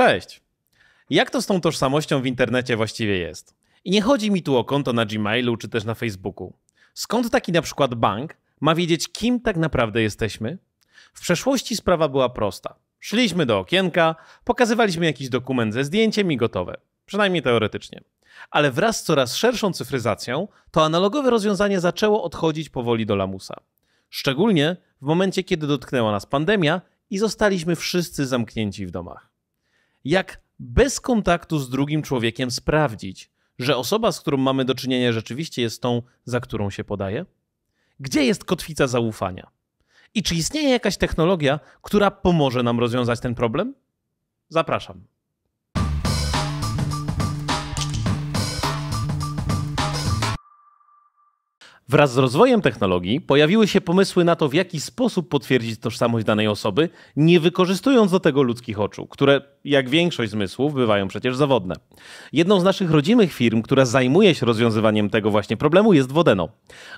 Cześć. Jak to z tą tożsamością w internecie właściwie jest? I nie chodzi mi tu o konto na Gmailu czy też na Facebooku. Skąd taki na przykład bank ma wiedzieć, kim tak naprawdę jesteśmy? W przeszłości sprawa była prosta. Szliśmy do okienka, pokazywaliśmy jakiś dokument ze zdjęciem i gotowe. Przynajmniej teoretycznie. Ale wraz z coraz szerszą cyfryzacją, to analogowe rozwiązanie zaczęło odchodzić powoli do lamusa. Szczególnie w momencie, kiedy dotknęła nas pandemia i zostaliśmy wszyscy zamknięci w domach. Jak bez kontaktu z drugim człowiekiem sprawdzić, że osoba, z którą mamy do czynienia, rzeczywiście jest tą, za którą się podaje? Gdzie jest kotwica zaufania? I czy istnieje jakaś technologia, która pomoże nam rozwiązać ten problem? Zapraszam. Wraz z rozwojem technologii pojawiły się pomysły na to, w jaki sposób potwierdzić tożsamość danej osoby, nie wykorzystując do tego ludzkich oczu, które, jak większość zmysłów, bywają przecież zawodne. Jedną z naszych rodzimych firm, która zajmuje się rozwiązywaniem tego właśnie problemu, jest Wodeno.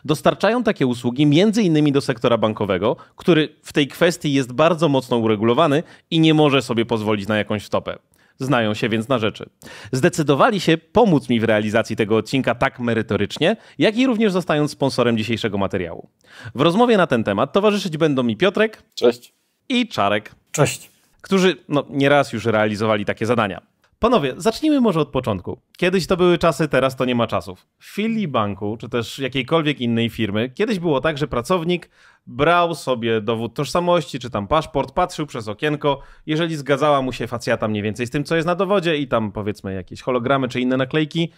Dostarczają takie usługi m.in. do sektora bankowego, który w tej kwestii jest bardzo mocno uregulowany i nie może sobie pozwolić na jakąś stopę. Znają się więc na rzeczy. Zdecydowali się pomóc mi w realizacji tego odcinka tak merytorycznie, jak i również zostając sponsorem dzisiejszego materiału. W rozmowie na ten temat towarzyszyć będą mi Piotrek. Cześć. I Czarek. Cześć. Którzy no, nieraz już realizowali takie zadania. Panowie, zacznijmy może od początku. Kiedyś to były czasy, teraz to nie ma czasów. W filii banku, czy też jakiejkolwiek innej firmy, kiedyś było tak, że pracownik brał sobie dowód tożsamości, czy tam paszport, patrzył przez okienko, jeżeli zgadzała mu się facjata mniej więcej z tym, co jest na dowodzie i tam powiedzmy jakieś hologramy czy inne naklejki,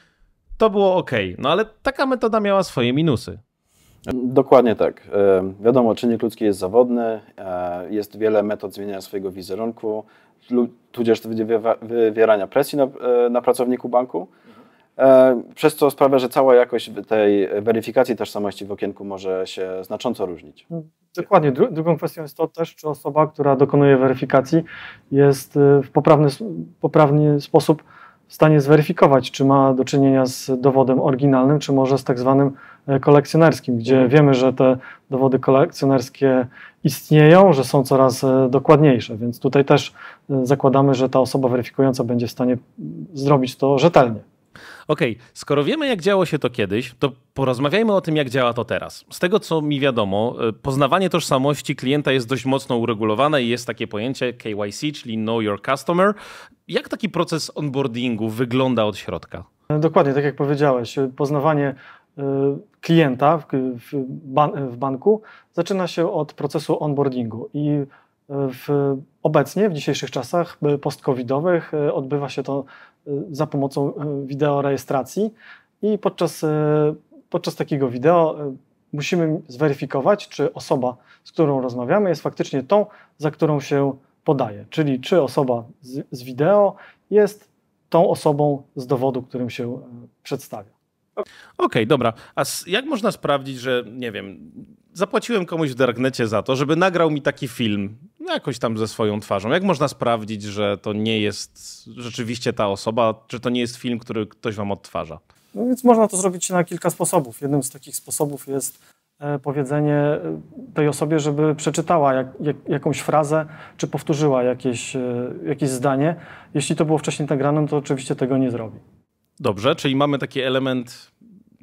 to było ok. No ale taka metoda miała swoje minusy. Dokładnie tak. E, wiadomo, czynnik ludzki jest zawodny, e, jest wiele metod zmieniania swojego wizerunku, tudzież wywierania presji na, e, na pracowniku banku, przez co sprawia, że cała jakość tej weryfikacji tożsamości w okienku może się znacząco różnić. Dokładnie. Drugą kwestią jest to też, czy osoba, która dokonuje weryfikacji jest w poprawny, poprawny sposób w stanie zweryfikować, czy ma do czynienia z dowodem oryginalnym, czy może z tak zwanym kolekcjonerskim, gdzie mhm. wiemy, że te dowody kolekcjonerskie istnieją, że są coraz e, dokładniejsze, więc tutaj też e, zakładamy, że ta osoba weryfikująca będzie w stanie zrobić to rzetelnie. Okej, okay. skoro wiemy, jak działo się to kiedyś, to porozmawiajmy o tym, jak działa to teraz. Z tego, co mi wiadomo, poznawanie tożsamości klienta jest dość mocno uregulowane i jest takie pojęcie KYC, czyli Know Your Customer. Jak taki proces onboardingu wygląda od środka? Dokładnie, tak jak powiedziałeś, poznawanie klienta w, banku zaczyna się od procesu onboardingu i y, w, obecnie, w dzisiejszych czasach post-covidowych, odbywa się to za pomocą e, wideo rejestracji i podczas, podczas takiego wideo musimy zweryfikować, czy osoba, z którą rozmawiamy, jest faktycznie tą, za którą się podaje. Czyli czy osoba z, z wideo jest tą osobą z dowodu, którym się przedstawia. Okej, okay, dobra. A jak można sprawdzić, że nie wiem, zapłaciłem komuś w Darknecie za to, żeby nagrał mi taki film, jakoś tam ze swoją twarzą. Jak można sprawdzić, że to nie jest rzeczywiście ta osoba, czy to nie jest film, który ktoś wam odtwarza? No więc można to zrobić na kilka sposobów. Jednym z takich sposobów jest e, powiedzenie e, tej osobie, żeby przeczytała jak, jak, jakąś frazę, czy powtórzyła jakieś, e, jakieś zdanie. Jeśli to było wcześniej nagrane, to oczywiście tego nie zrobi. Dobrze, czyli mamy taki element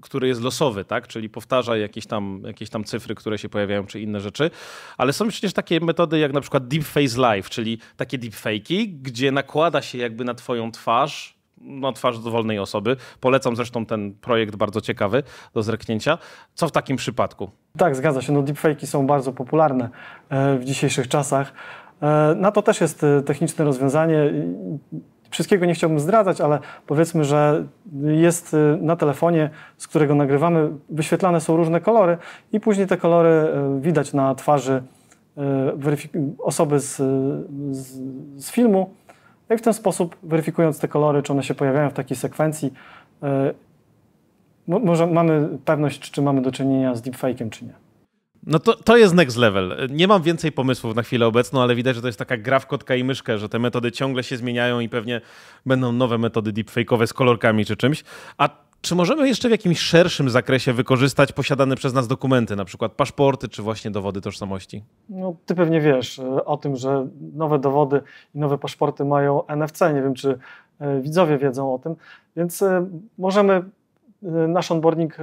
który jest losowy, tak? czyli powtarza jakieś tam, jakieś tam cyfry, które się pojawiają, czy inne rzeczy. Ale są przecież takie metody jak na przykład Deep Face Live, czyli takie deepfake'i, gdzie nakłada się jakby na twoją twarz na twarz dowolnej osoby. Polecam zresztą ten projekt bardzo ciekawy do zreknięcia. Co w takim przypadku? Tak, zgadza się. No deepfake'i są bardzo popularne e, w dzisiejszych czasach. E, na to też jest e, techniczne rozwiązanie. Wszystkiego nie chciałbym zdradzać, ale powiedzmy, że jest y, na telefonie, z którego nagrywamy, wyświetlane są różne kolory i później te kolory y, widać na twarzy y, osoby z, z, z filmu. I w ten sposób, weryfikując te kolory, czy one się pojawiają w takiej sekwencji, może mamy pewność, czy mamy do czynienia z deepfake'iem, czy nie. No to, to jest next level. Nie mam więcej pomysłów na chwilę obecną, ale widać, że to jest taka gra w kotka i myszkę, że te metody ciągle się zmieniają i pewnie będą nowe metody deepfake'owe z kolorkami czy czymś. A czy możemy jeszcze w jakimś szerszym zakresie wykorzystać posiadane przez nas dokumenty, na przykład paszporty czy właśnie dowody tożsamości? No, ty pewnie wiesz e, o tym, że nowe dowody i nowe paszporty mają NFC. Nie wiem, czy e, widzowie wiedzą o tym, więc e, możemy nasz onboarding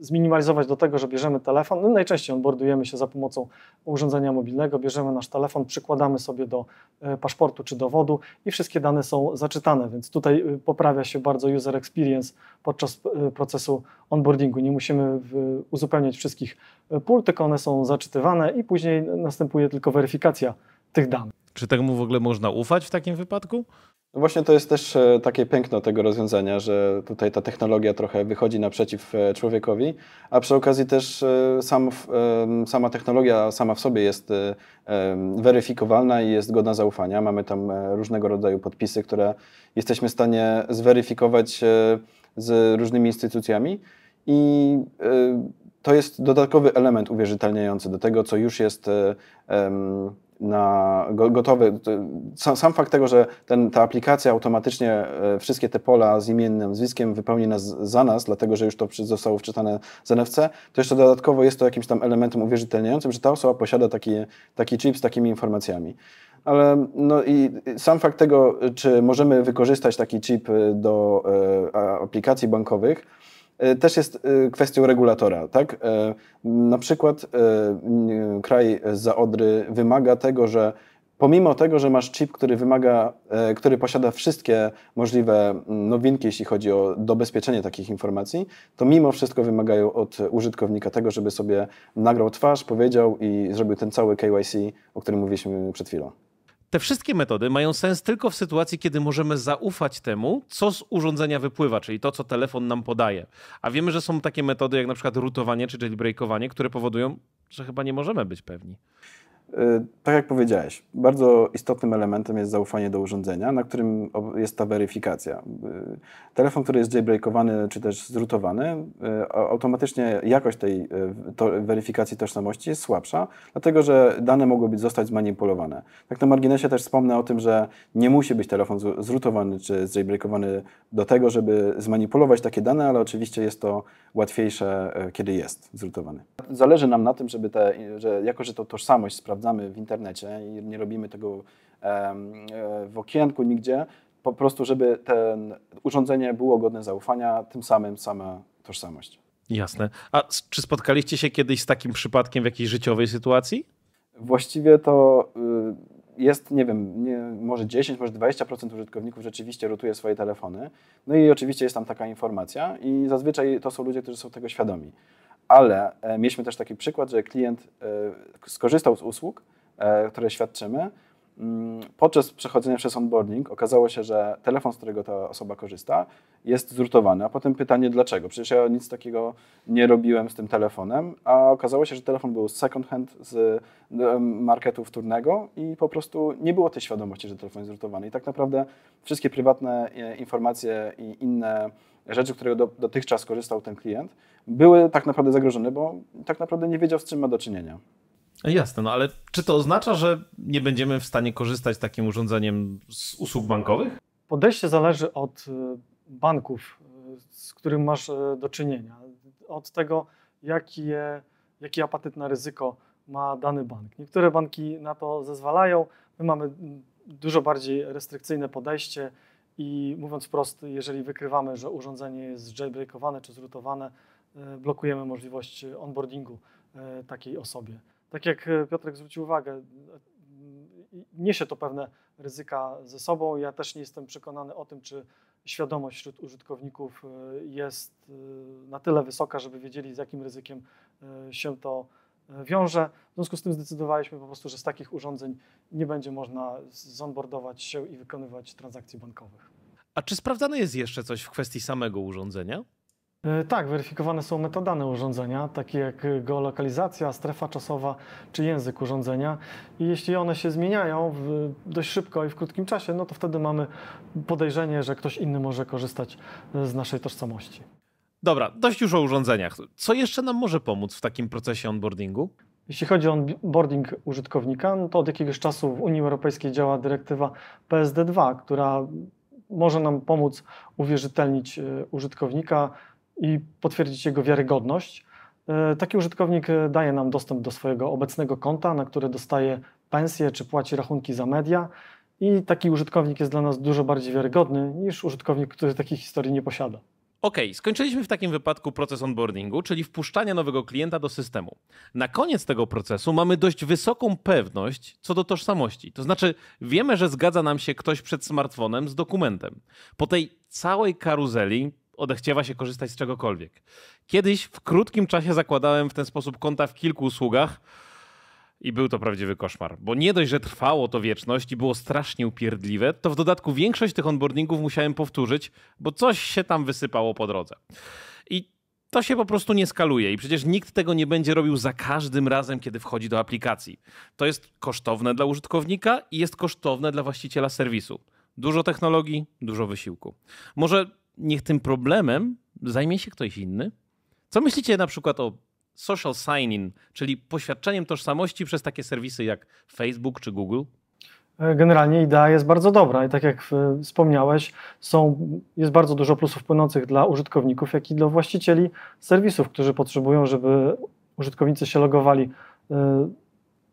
zminimalizować do tego, że bierzemy telefon. No, najczęściej onboardujemy się za pomocą urządzenia mobilnego, bierzemy nasz telefon, przykładamy sobie do e, paszportu czy dowodu i wszystkie dane są zaczytane, więc tutaj poprawia się bardzo user experience podczas procesu onboardingu. Nie musimy uzupełniać wszystkich pól, tylko one są zaczytywane i później następuje tylko weryfikacja tych danych. Czy temu w ogóle można ufać w takim wypadku? No właśnie to jest też e, takie piękno tego rozwiązania, że tutaj ta technologia trochę wychodzi naprzeciw e, człowiekowi, a przy okazji też e, sam, sama technologia sama w sobie jest weryfikowalna i jest godna zaufania. Mamy tam różnego rodzaju podpisy, które jesteśmy w stanie zweryfikować z różnymi instytucjami i to jest dodatkowy element uwierzytelniający do tego, co już jest na gotowy. Sam, fakt tego, że ten, ta aplikacja automatycznie e, wszystkie te pola z imiennym nazwiskiem wypełni nas za nas, dlatego że już to zostało wczytane z NFC, to jeszcze dodatkowo jest to jakimś tam elementem uwierzytelniającym, że ta osoba posiada taki, taki chip z takimi informacjami. Ale no i sam fakt tego, czy możemy wykorzystać taki chip do e, aplikacji bankowych, E, też jest e, kwestią regulatora. Tak? E, na przykład kraj za Odry wymaga tego, że pomimo tego, że masz chip, który wymaga, który posiada wszystkie możliwe nowinki, jeśli chodzi o dobezpieczenie takich informacji, to mimo wszystko wymagają od użytkownika tego, żeby sobie nagrał twarz, powiedział i zrobił ten cały KYC, o którym mówiliśmy przed chwilą. Te wszystkie metody mają sens tylko w sytuacji, kiedy możemy zaufać temu, co z urządzenia wypływa, czyli to, co telefon nam podaje. A wiemy, że są takie metody jak na przykład rootowanie czy jailbreakowanie, które powodują, że chyba nie możemy być pewni. Y, tak jak powiedziałeś, bardzo istotnym elementem jest zaufanie do urządzenia, na którym jest ta weryfikacja. Y, telefon, który jest jailbreakowany czy też zrutowany, y, automatycznie jakość tej weryfikacji tożsamości jest słabsza, dlatego że dane mogłyby zostać zmanipulowane. Tak na marginesie też wspomnę o tym, że nie musi być telefon zrutowany czy jailbreakowany do tego, żeby zmanipulować takie dane, ale oczywiście jest to łatwiejsze, kiedy jest zrutowany. Zależy nam na tym, żeby te, że jako, że to tożsamość sprawdzamy, sprawdzamy w internecie i nie robimy tego e, w okienku nigdzie, po prostu, żeby ten urządzenie było godne zaufania, tym samym sama tożsamość. Jasne. A czy spotkaliście się kiedyś z takim przypadkiem w jakiejś życiowej sytuacji? Właściwie to y, jest, nie wiem, nie, może 10, może 20% użytkowników rzeczywiście rotuje swoje telefony. No i oczywiście jest tam taka informacja i zazwyczaj to są ludzie, którzy są tego świadomi ale e, mieliśmy też taki przykład, że klient e, skorzystał z usług, e, które świadczymy. Mm, podczas przechodzenia przez onboarding okazało się, że telefon, z którego ta osoba korzysta, jest zrutowany. A potem pytanie, dlaczego? Przecież ja nic takiego nie robiłem z tym telefonem, a okazało się, że telefon był second hand z marketu wtórnego i po prostu nie było tej świadomości, że telefon jest zrutowany. I tak naprawdę wszystkie prywatne informacje i inne rzeczy, które do, dotychczas korzystał ten klient, były tak naprawdę zagrożone, bo tak naprawdę nie wiedział, z czym ma do czynienia. Jasne, no ale czy to oznacza, że nie będziemy w stanie korzystać takim urządzeniem z usług bankowych? Podejście zależy od y, banków, y, z którym masz y, do czynienia. Od tego, jakie, jaki apetyt na ryzyko ma dany bank. Niektóre banki na to zezwalają, my mamy dużo bardziej restrykcyjne podejście i mówiąc wprost, jeżeli wykrywamy, że urządzenie jest jailbreakowane czy zrutowane, e, blokujemy możliwość onboardingu e, takiej osobie. Tak jak e, Piotrek zwrócił uwagę, niesie to pewne ryzyka ze sobą. Ja też nie jestem przekonany o tym, czy świadomość wśród użytkowników jest na tyle wysoka, żeby wiedzieli, z jakim ryzykiem się to wiąże. W związku z tym zdecydowaliśmy po prostu, że z takich urządzeń nie będzie można zonboardować się i wykonywać transakcji bankowych. A czy sprawdzane jest jeszcze coś w kwestii samego urządzenia? E, tak, weryfikowane są metadane urządzenia, takie jak geolokalizacja, strefa czasowa czy język urządzenia. I jeśli one się zmieniają dość szybko i w krótkim czasie, no to wtedy mamy podejrzenie, że ktoś inny może korzystać z naszej tożsamości. Dobra, dość już o urządzeniach. Co jeszcze nam może pomóc w takim procesie onboardingu? Jeśli chodzi o onboarding użytkownika, no to od jakiegoś czasu w Unii Europejskiej działa dyrektywa PSD2, która może nam pomóc uwierzytelnić e, użytkownika, i potwierdzić jego wiarygodność. Taki użytkownik daje nam dostęp do swojego obecnego konta, na które dostaje pensję czy płaci rachunki za media. I taki użytkownik jest dla nas dużo bardziej wiarygodny niż użytkownik, który takiej historii nie posiada. OK, skończyliśmy w takim wypadku proces onboardingu, czyli wpuszczania nowego klienta do systemu. Na koniec tego procesu mamy dość wysoką pewność co do tożsamości. To znaczy, wiemy, że zgadza nam się ktoś przed smartfonem z dokumentem. Po tej całej karuzeli odechciewa się korzystać z czegokolwiek. Kiedyś w krótkim czasie zakładałem w ten sposób konta w kilku usługach i był to prawdziwy koszmar, bo nie dość, że trwało to wieczność i było strasznie upierdliwe, to w dodatku większość tych onboardingów musiałem powtórzyć, bo coś się tam wysypało po drodze. I to się po prostu nie skaluje i przecież nikt tego nie będzie robił za każdym razem, kiedy wchodzi do aplikacji. To jest kosztowne dla użytkownika i jest kosztowne dla właściciela serwisu. Dużo technologii, dużo wysiłku. Może niech tym problemem zajmie się ktoś inny? Co myślicie na przykład o social sign-in, czyli poświadczeniem tożsamości przez takie serwisy jak Facebook czy Google? E, generalnie idea jest bardzo dobra i tak jak e, wspomniałeś, są, jest bardzo dużo plusów płynących dla użytkowników, jak i dla właścicieli serwisów, którzy potrzebują, żeby użytkownicy się logowali e,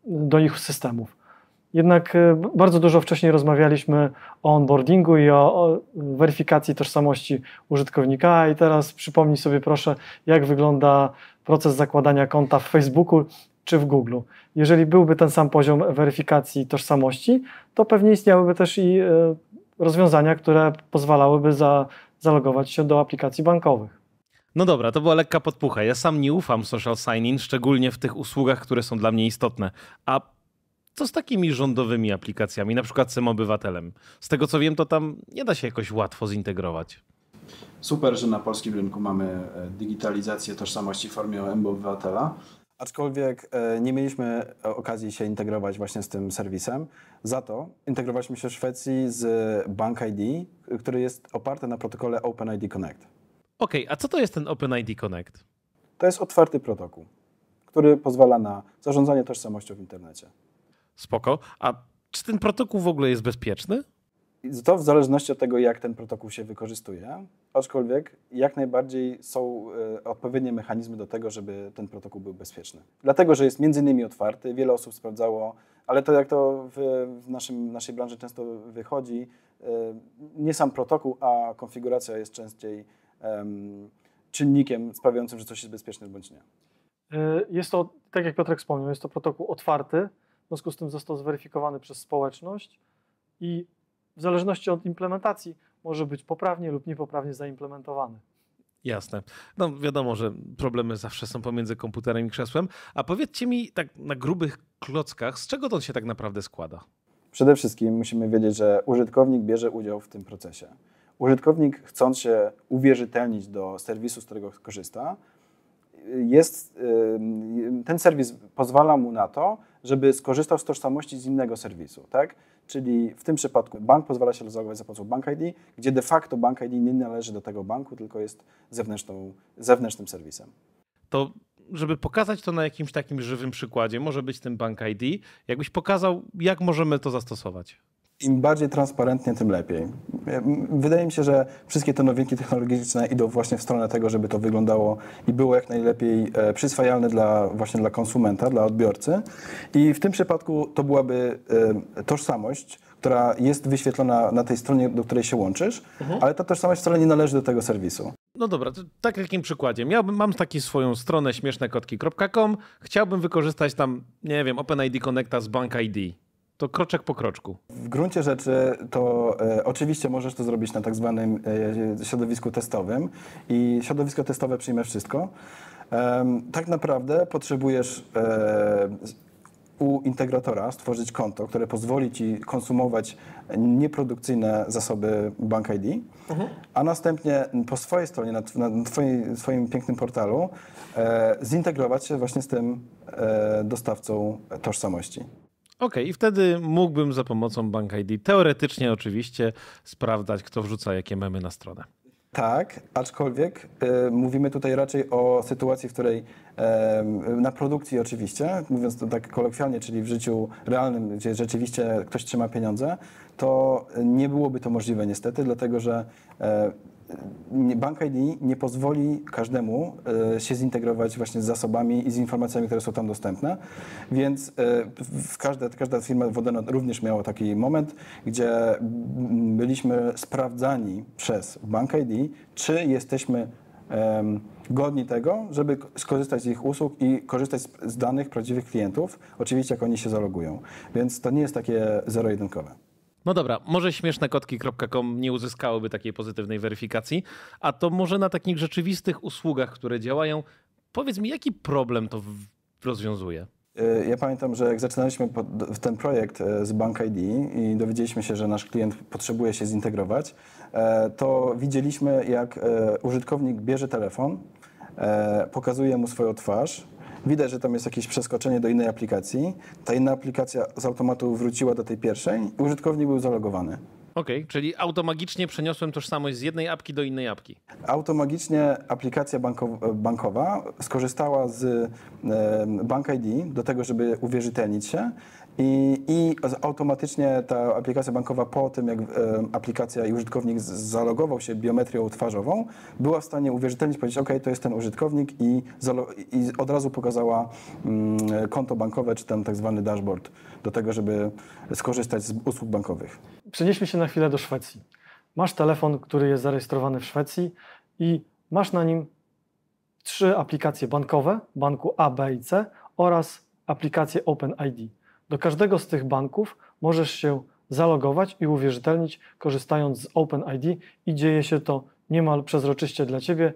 do ich systemów. Jednak bardzo dużo wcześniej rozmawialiśmy o onboardingu i o, o weryfikacji tożsamości użytkownika i teraz przypomnij sobie proszę, jak wygląda proces zakładania konta w Facebooku czy w Google. Jeżeli byłby ten sam poziom weryfikacji tożsamości, to pewnie istniałyby też i e, rozwiązania, które pozwalałyby za, zalogować się do aplikacji bankowych. No dobra, to była lekka podpucha. Ja sam nie ufam social sign-in, szczególnie w tych usługach, które są dla mnie istotne. A co z takimi rządowymi aplikacjami, na przykład z obywatelem? Z tego co wiem, to tam nie da się jakoś łatwo zintegrować. Super, że na polskim rynku mamy e, digitalizację tożsamości w formie obywatela. Aczkolwiek e, nie mieliśmy okazji się integrować właśnie z tym serwisem. Za to integrowaliśmy się w Szwecji z Bank ID, który jest oparty na protokole OpenID Connect. Okej, okay, a co to jest ten OpenID Connect? To jest otwarty protokół, który pozwala na zarządzanie tożsamością w internecie. Spoko. A czy ten protokół w ogóle jest bezpieczny? To w zależności od tego, jak ten protokół się wykorzystuje, aczkolwiek jak najbardziej są e, odpowiednie mechanizmy do tego, żeby ten protokół był bezpieczny. Dlatego, że jest między innymi otwarty, wiele osób sprawdzało, ale to jak to w, w naszym, naszej branży często wychodzi, e, nie sam protokół, a konfiguracja jest częściej um, czynnikiem sprawiającym, że coś jest bezpieczne bądź nie. E, jest to, tak jak Piotrek wspomniał, jest to protokół otwarty, związku z tym został zweryfikowany przez społeczność i w zależności od implementacji może być poprawnie lub niepoprawnie zaimplementowany. Jasne. No wiadomo, że problemy zawsze są pomiędzy komputerem i krzesłem. A powiedzcie mi tak na grubych klockach, z czego to się tak naprawdę składa? Przede wszystkim musimy wiedzieć, że użytkownik bierze udział w tym procesie. Użytkownik, chcąc się uwierzytelnić do serwisu, z którego korzysta, jest, ten serwis pozwala mu na to, żeby skorzystał z tożsamości z innego serwisu, tak? Czyli w tym przypadku bank pozwala się zalogować za pomocą Bank ID, gdzie de facto Bank ID nie należy do tego banku, tylko jest zewnętrzną, zewnętrznym serwisem. To żeby pokazać to na jakimś takim żywym przykładzie, może być ten Bank ID, jakbyś pokazał, jak możemy to zastosować. Im bardziej transparentnie, tym lepiej. Wydaje mi się, że wszystkie te nowinki technologiczne idą właśnie w stronę tego, żeby to wyglądało i było jak najlepiej e, przyswajalne dla, właśnie dla konsumenta, dla odbiorcy. I w tym przypadku to byłaby e, tożsamość, która jest wyświetlona na tej stronie, do której się łączysz, mhm. ale ta tożsamość wcale nie należy do tego serwisu. No dobra, to tak jakim przykładzie? Miałbym, mam taką swoją stronę śmiesznekotki.com, chciałbym wykorzystać tam, nie wiem, OpenID Connecta z Bank ID to kroczek po kroczku. W gruncie rzeczy to e, oczywiście możesz to zrobić na tak zwanym e, środowisku testowym i środowisko testowe przyjmie wszystko. E, tak naprawdę potrzebujesz e, u integratora stworzyć konto, które pozwoli Ci konsumować nieprodukcyjne zasoby Bank ID, mhm. a następnie po swojej stronie, na, na twojej, swoim pięknym portalu e, zintegrować się właśnie z tym e, dostawcą tożsamości. Okay, i wtedy mógłbym za pomocą Bank ID teoretycznie oczywiście sprawdzać, kto wrzuca jakie memy na stronę. Tak, aczkolwiek y, mówimy tutaj raczej o sytuacji, w której y, na produkcji oczywiście, mówiąc to tak kolokwialnie, czyli w życiu realnym, gdzie rzeczywiście ktoś trzyma pieniądze, to nie byłoby to możliwe niestety, dlatego że y, Bank ID nie pozwoli każdemu e, się zintegrować właśnie z zasobami i z informacjami, które są tam dostępne, więc e, każda, każda firma Wodena również miała taki moment, gdzie byliśmy sprawdzani przez Bank ID, czy jesteśmy godni tego, żeby skorzystać z ich usług i korzystać z danych prawdziwych klientów, oczywiście jak oni się zalogują. Więc to nie jest takie zero-jedynkowe. No dobra, może śmiesznekotki.com nie uzyskałyby takiej pozytywnej weryfikacji, a to może na takich rzeczywistych usługach, które działają, powiedz mi, jaki problem to rozwiązuje? E, ja pamiętam, że jak zaczynaliśmy ten projekt e, z Bank ID i dowiedzieliśmy się, że nasz klient potrzebuje się zintegrować, e, to widzieliśmy, jak użytkownik bierze telefon, pokazuje mu swoją twarz, widać, że tam jest jakieś przeskoczenie do innej aplikacji, ta inna aplikacja z automatu wróciła do tej pierwszej i użytkownik był zalogowany. Okej, okay, czyli automagicznie przeniosłem tożsamość z jednej apki do innej apki. Automagicznie aplikacja bankowa skorzystała z Bank ID do tego, żeby uwierzytelnić się i, I, automatycznie ta aplikacja bankowa po tym, jak aplikacja i użytkownik zalogował się biometrią twarzową, była w stanie uwierzytelnić, powiedzieć, OK, to jest ten użytkownik i, i od razu pokazała mm, konto bankowe, czy ten tak zwany dashboard do tego, żeby skorzystać z usług bankowych. Przenieśmy się na chwilę do Szwecji. Masz telefon, który jest zarejestrowany w Szwecji i masz na nim trzy aplikacje bankowe, banku A, B i C oraz aplikację OpenID. Do każdego z tych banków możesz się zalogować i uwierzytelnić, korzystając z OpenID i dzieje się to niemal przezroczyście dla Ciebie.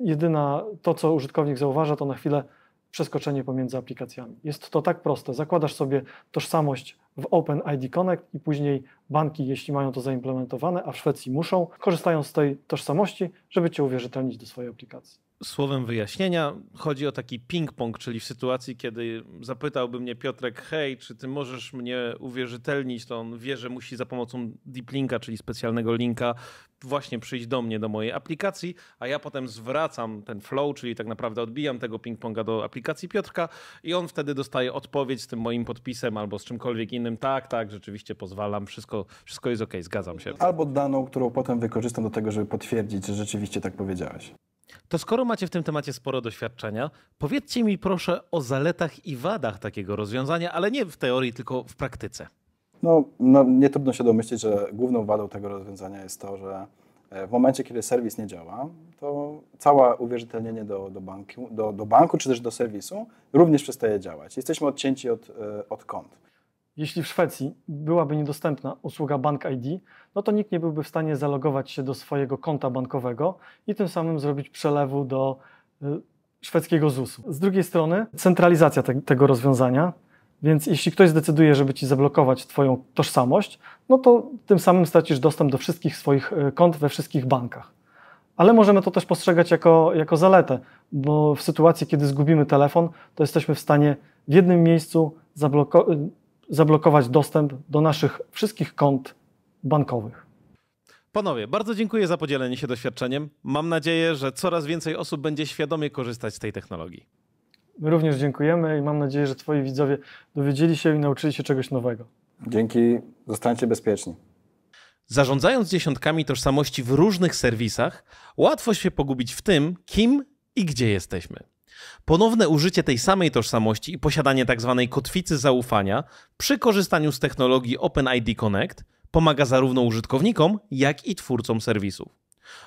Jedyna to, co użytkownik zauważa, to na chwilę przeskoczenie pomiędzy aplikacjami. Jest to tak proste. Zakładasz sobie tożsamość w OpenID Connect i później banki, jeśli mają to zaimplementowane, a w Szwecji muszą, korzystają z tej tożsamości, żeby Cię uwierzytelnić do swojej aplikacji słowem wyjaśnienia chodzi o taki ping-pong, czyli w sytuacji, kiedy zapytałby mnie Piotrek, hej, czy ty możesz mnie uwierzytelnić, to on wie, że musi za pomocą deep linka, czyli specjalnego linka, właśnie przyjść do mnie, do mojej aplikacji, a ja potem zwracam ten flow, czyli tak naprawdę odbijam tego ping-ponga do aplikacji Piotrka i on wtedy dostaje odpowiedź z tym moim podpisem albo z czymkolwiek innym. Tak, tak, rzeczywiście pozwalam, wszystko, wszystko jest ok, zgadzam się. Albo daną, którą potem wykorzystam do tego, żeby potwierdzić, że rzeczywiście tak powiedziałeś. To skoro macie w tym temacie sporo doświadczenia, powiedzcie mi proszę o zaletach i wadach takiego rozwiązania, ale nie w teorii, tylko w praktyce. No, no nie trudno się domyślić, że główną wadą tego rozwiązania jest to, że e, w momencie, kiedy serwis nie działa, to całe uwierzytelnienie do, do, banku, do, do banku czy też do serwisu również przestaje działać. Jesteśmy odcięci od, e, od kont. Jeśli w Szwecji byłaby niedostępna usługa Bank ID, no to nikt nie byłby w stanie zalogować się do swojego konta bankowego i tym samym zrobić przelewu do y, szwedzkiego ZUS-u. Z drugiej strony centralizacja te, tego rozwiązania, więc jeśli ktoś zdecyduje, żeby ci zablokować Twoją tożsamość, no to tym samym stracisz dostęp do wszystkich swoich y, kont we wszystkich bankach. Ale możemy to też postrzegać jako, jako zaletę, bo w sytuacji, kiedy zgubimy telefon, to jesteśmy w stanie w jednym miejscu zablokować dostęp do naszych wszystkich kont bankowych. Panowie, bardzo dziękuję za podzielenie się doświadczeniem. Mam nadzieję, że coraz więcej osób będzie świadomie korzystać z tej technologii. My również dziękujemy i mam nadzieję, że Twoi widzowie dowiedzieli się i nauczyli się czegoś nowego. Dzięki, zostańcie bezpieczni. Zarządzając dziesiątkami tożsamości w różnych serwisach, łatwo się pogubić w tym, kim i gdzie jesteśmy. Ponowne użycie tej samej tożsamości i posiadanie tzw. Tak kotwicy zaufania przy korzystaniu z technologii OpenID Connect pomaga zarówno użytkownikom, jak i twórcom serwisów.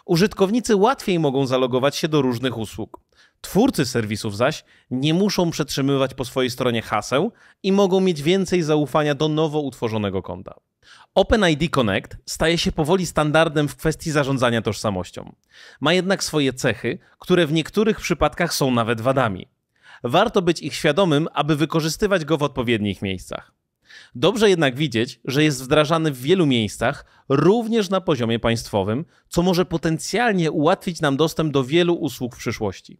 Użytkownicy łatwiej mogą zalogować się do różnych usług. Twórcy serwisów zaś nie muszą przetrzymywać po swojej stronie haseł i mogą mieć więcej zaufania do nowo utworzonego konta. OpenID Connect staje się powoli standardem w kwestii zarządzania tożsamością. Ma jednak swoje cechy, które w niektórych przypadkach są nawet wadami. Warto być ich świadomym, aby wykorzystywać go w odpowiednich miejscach. Dobrze jednak widzieć, że jest wdrażany w wielu miejscach, również na poziomie państwowym, co może potencjalnie ułatwić nam dostęp do wielu usług w przyszłości.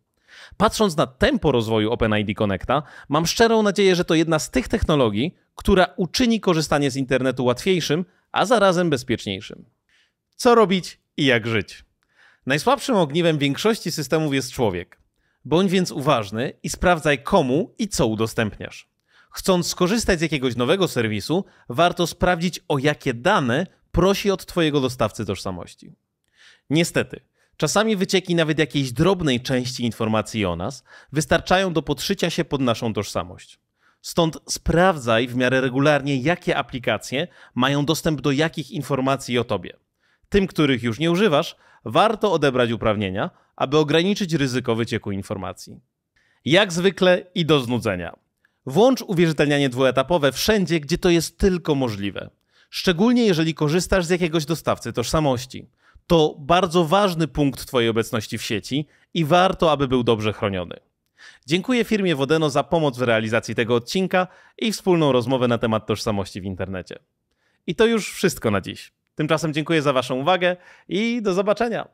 Patrząc na tempo rozwoju OpenID Connecta, mam szczerą nadzieję, że to jedna z tych technologii, która uczyni korzystanie z internetu łatwiejszym, a zarazem bezpieczniejszym. Co robić i jak żyć? Najsłabszym ogniwem większości systemów jest człowiek. Bądź więc uważny i sprawdzaj komu i co udostępniasz. Chcąc skorzystać z jakiegoś nowego serwisu, warto sprawdzić o jakie dane prosi od Twojego dostawcy tożsamości. Niestety, czasami wycieki nawet jakiejś drobnej części informacji o nas wystarczają do podszycia się pod naszą tożsamość. Stąd sprawdzaj w miarę regularnie, jakie aplikacje mają dostęp do jakich informacji o tobie. Tym, których już nie używasz, warto odebrać uprawnienia, aby ograniczyć ryzyko wycieku informacji. Jak zwykle i do znudzenia. Włącz uwierzytelnianie dwuetapowe wszędzie, gdzie to jest tylko możliwe. Szczególnie jeżeli korzystasz z jakiegoś dostawcy tożsamości. To bardzo ważny punkt Twojej obecności w sieci i warto, aby był dobrze chroniony. Dziękuję firmie Wodeno za pomoc w realizacji tego odcinka i wspólną rozmowę na temat tożsamości w internecie. I to już wszystko na dziś. Tymczasem dziękuję za Waszą uwagę i do zobaczenia.